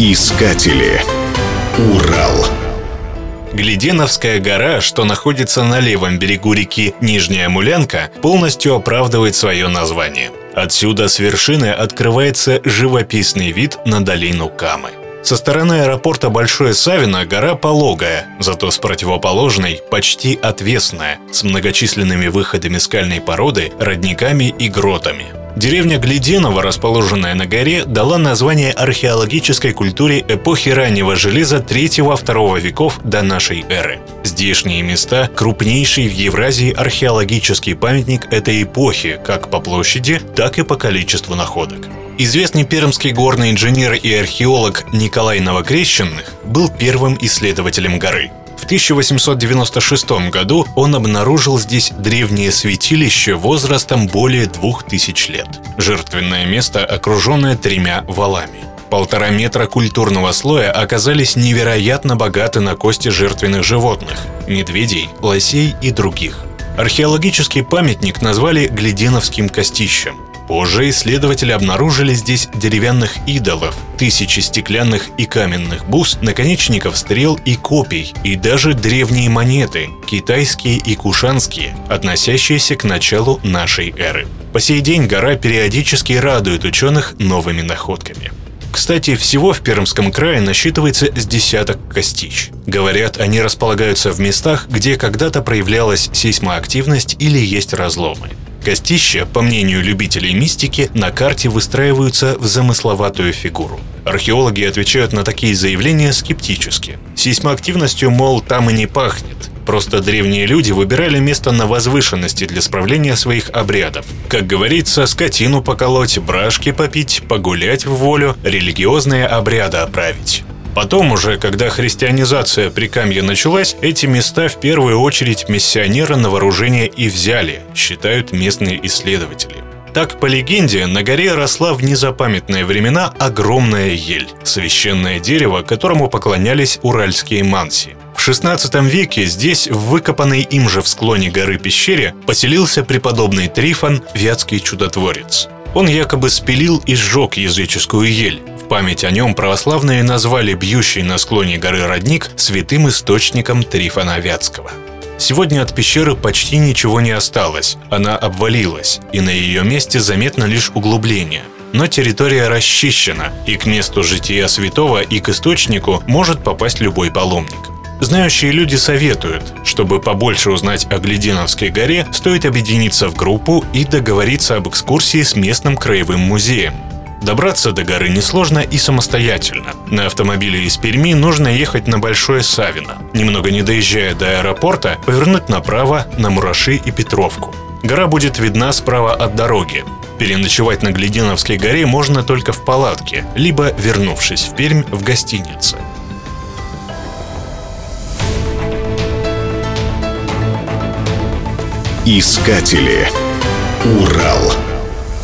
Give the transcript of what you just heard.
Искатели. Урал. Гледеновская гора, что находится на левом берегу реки Нижняя Мулянка, полностью оправдывает свое название. Отсюда с вершины открывается живописный вид на долину Камы. Со стороны аэропорта Большое Савино гора пологая, зато с противоположной почти отвесная, с многочисленными выходами скальной породы, родниками и гротами – Деревня Гледеново, расположенная на горе, дала название археологической культуре эпохи раннего железа 3-2 веков до нашей эры. Здешние места – крупнейший в Евразии археологический памятник этой эпохи как по площади, так и по количеству находок. Известный пермский горный инженер и археолог Николай Новокрещенных был первым исследователем горы. В 1896 году он обнаружил здесь древнее святилище возрастом более двух тысяч лет. Жертвенное место, окруженное тремя валами. Полтора метра культурного слоя оказались невероятно богаты на кости жертвенных животных – медведей, лосей и других. Археологический памятник назвали Гледеновским костищем. Позже исследователи обнаружили здесь деревянных идолов, тысячи стеклянных и каменных бус, наконечников стрел и копий, и даже древние монеты, китайские и кушанские, относящиеся к началу нашей эры. По сей день гора периодически радует ученых новыми находками. Кстати, всего в Пермском крае насчитывается с десяток костищ. Говорят, они располагаются в местах, где когда-то проявлялась сейсмоактивность или есть разломы. Костища, по мнению любителей мистики, на карте выстраиваются в замысловатую фигуру. Археологи отвечают на такие заявления скептически. Сейсмоактивностью, мол, там и не пахнет. Просто древние люди выбирали место на возвышенности для справления своих обрядов. Как говорится, скотину поколоть, брашки попить, погулять в волю, религиозные обряды оправить. Потом уже, когда христианизация Прикамья началась, эти места в первую очередь миссионеры на вооружение и взяли, считают местные исследователи. Так, по легенде, на горе росла в незапамятные времена огромная ель, священное дерево, которому поклонялись уральские манси. В XVI веке здесь, в выкопанной им же в склоне горы пещере, поселился преподобный Трифон, вятский чудотворец. Он якобы спилил и сжег языческую ель, память о нем православные назвали бьющий на склоне горы родник святым источником Трифона Вятского. Сегодня от пещеры почти ничего не осталось, она обвалилась, и на ее месте заметно лишь углубление. Но территория расчищена, и к месту жития святого и к источнику может попасть любой паломник. Знающие люди советуют, чтобы побольше узнать о Глединовской горе, стоит объединиться в группу и договориться об экскурсии с местным краевым музеем. Добраться до горы несложно и самостоятельно. На автомобиле из Перми нужно ехать на Большое Савино. Немного не доезжая до аэропорта, повернуть направо на Мураши и Петровку. Гора будет видна справа от дороги. Переночевать на Глединовской горе можно только в палатке, либо, вернувшись в Пермь, в гостинице. Искатели. Урал.